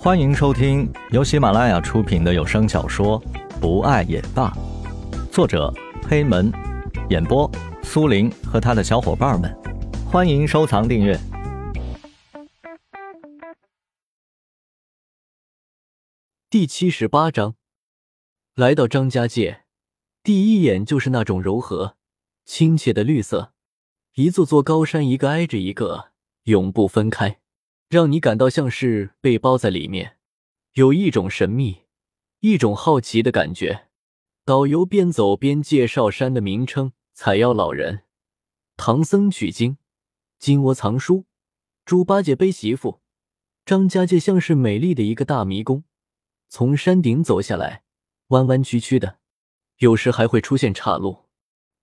欢迎收听由喜马拉雅出品的有声小说《不爱也罢》，作者黑门，演播苏林和他的小伙伴们。欢迎收藏订阅。第七十八章，来到张家界，第一眼就是那种柔和、亲切的绿色，一座座高山，一个挨着一个，永不分开。让你感到像是被包在里面，有一种神秘、一种好奇的感觉。导游边走边介绍山的名称：采药老人、唐僧取经、金窝藏书、猪八戒背媳妇。张家界像是美丽的一个大迷宫，从山顶走下来，弯弯曲曲的，有时还会出现岔路。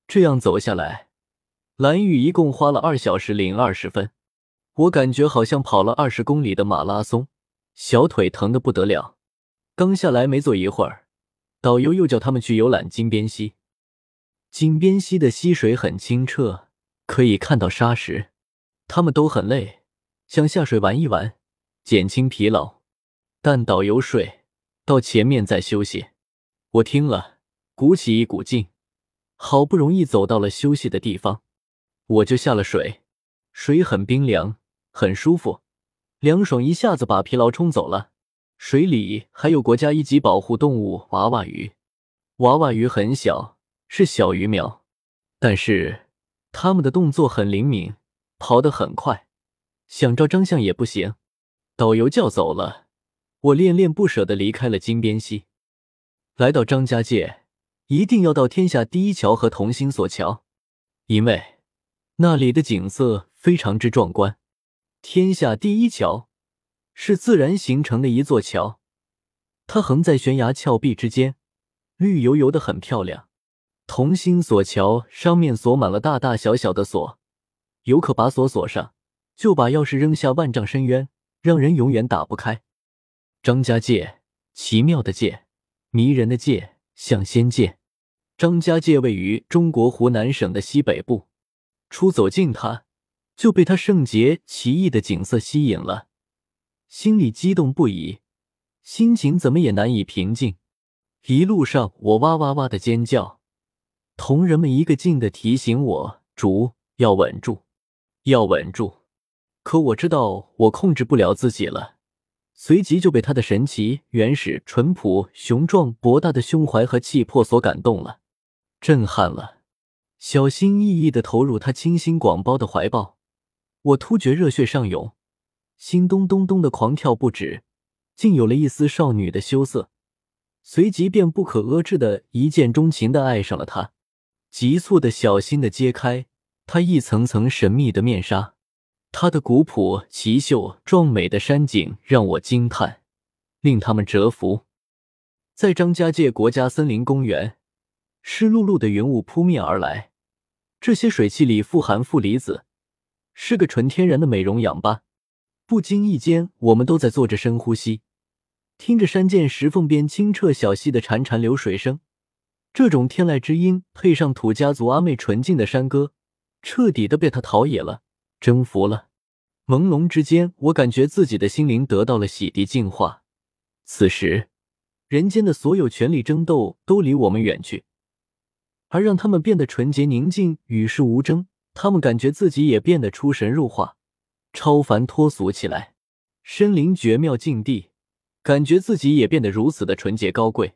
这样走下来，蓝雨一共花了二小时零二十分。我感觉好像跑了二十公里的马拉松，小腿疼得不得了。刚下来没坐一会儿，导游又叫他们去游览金边溪。金边溪的溪水很清澈，可以看到沙石。他们都很累，想下水玩一玩，减轻疲劳。但导游睡，到前面再休息。我听了，鼓起一股劲，好不容易走到了休息的地方，我就下了水。水很冰凉。很舒服，凉爽，一下子把疲劳冲走了。水里还有国家一级保护动物娃娃鱼，娃娃鱼很小，是小鱼苗，但是它们的动作很灵敏，跑得很快，想照张相也不行。导游叫走了，我恋恋不舍地离开了金边溪，来到张家界，一定要到天下第一桥和同心锁桥，因为那里的景色非常之壮观。天下第一桥是自然形成的一座桥，它横在悬崖峭壁之间，绿油油的，很漂亮。同心锁桥上面锁满了大大小小的锁，游客把锁锁上，就把钥匙扔下万丈深渊，让人永远打不开。张家界，奇妙的界，迷人的界，像仙界。张家界位于中国湖南省的西北部，出走近它。就被他圣洁奇异的景色吸引了，心里激动不已，心情怎么也难以平静。一路上我哇哇哇的尖叫，同人们一个劲的提醒我：“主要稳住，要稳住。”可我知道我控制不了自己了，随即就被他的神奇、原始、淳朴、雄壮、博大的胸怀和气魄所感动了，震撼了，小心翼翼的投入他清新广袤的怀抱。我突觉热血上涌，心咚咚咚的狂跳不止，竟有了一丝少女的羞涩，随即便不可遏制的一见钟情的爱上了她，急促的小心的揭开她一层层神秘的面纱，她的古朴奇秀壮美的山景让我惊叹，令他们折服。在张家界国家森林公园，湿漉漉的云雾扑面而来，这些水汽里富含负离子。是个纯天然的美容氧吧。不经意间，我们都在做着深呼吸，听着山涧石缝边清澈小溪的潺潺流水声。这种天籁之音，配上土家族阿妹纯净的山歌，彻底的被他陶冶了，征服了。朦胧之间，我感觉自己的心灵得到了洗涤净化。此时，人间的所有权力争斗都离我们远去，而让他们变得纯洁宁静，与世无争。他们感觉自己也变得出神入化、超凡脱俗起来，身临绝妙境地，感觉自己也变得如此的纯洁高贵。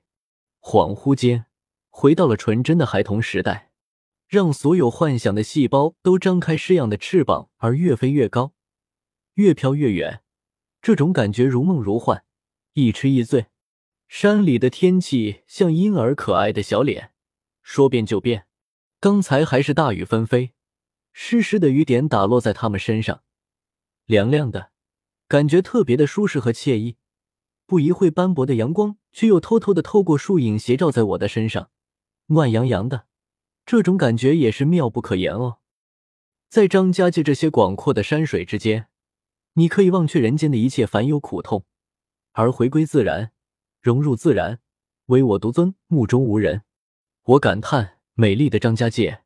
恍惚间，回到了纯真的孩童时代，让所有幻想的细胞都张开诗样的翅膀，而越飞越高，越飘越远。这种感觉如梦如幻，一吃一醉。山里的天气像婴儿可爱的小脸，说变就变。刚才还是大雨纷飞。湿湿的雨点打落在他们身上，凉凉的，感觉特别的舒适和惬意。不一会，斑驳的阳光却又偷偷的透过树影斜照在我的身上，暖洋洋的，这种感觉也是妙不可言哦。在张家界这些广阔的山水之间，你可以忘却人间的一切烦忧苦痛，而回归自然，融入自然，唯我独尊，目中无人。我感叹：美丽的张家界。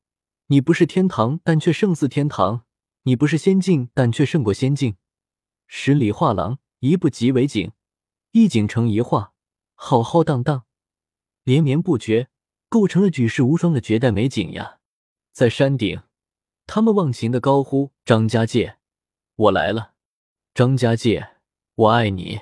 你不是天堂，但却胜似天堂；你不是仙境，但却胜过仙境。十里画廊，一步即为景。一景成一画，浩浩荡荡，连绵不绝，构成了举世无双的绝代美景呀！在山顶，他们忘情的高呼：“张家界，我来了！张家界，我爱你！”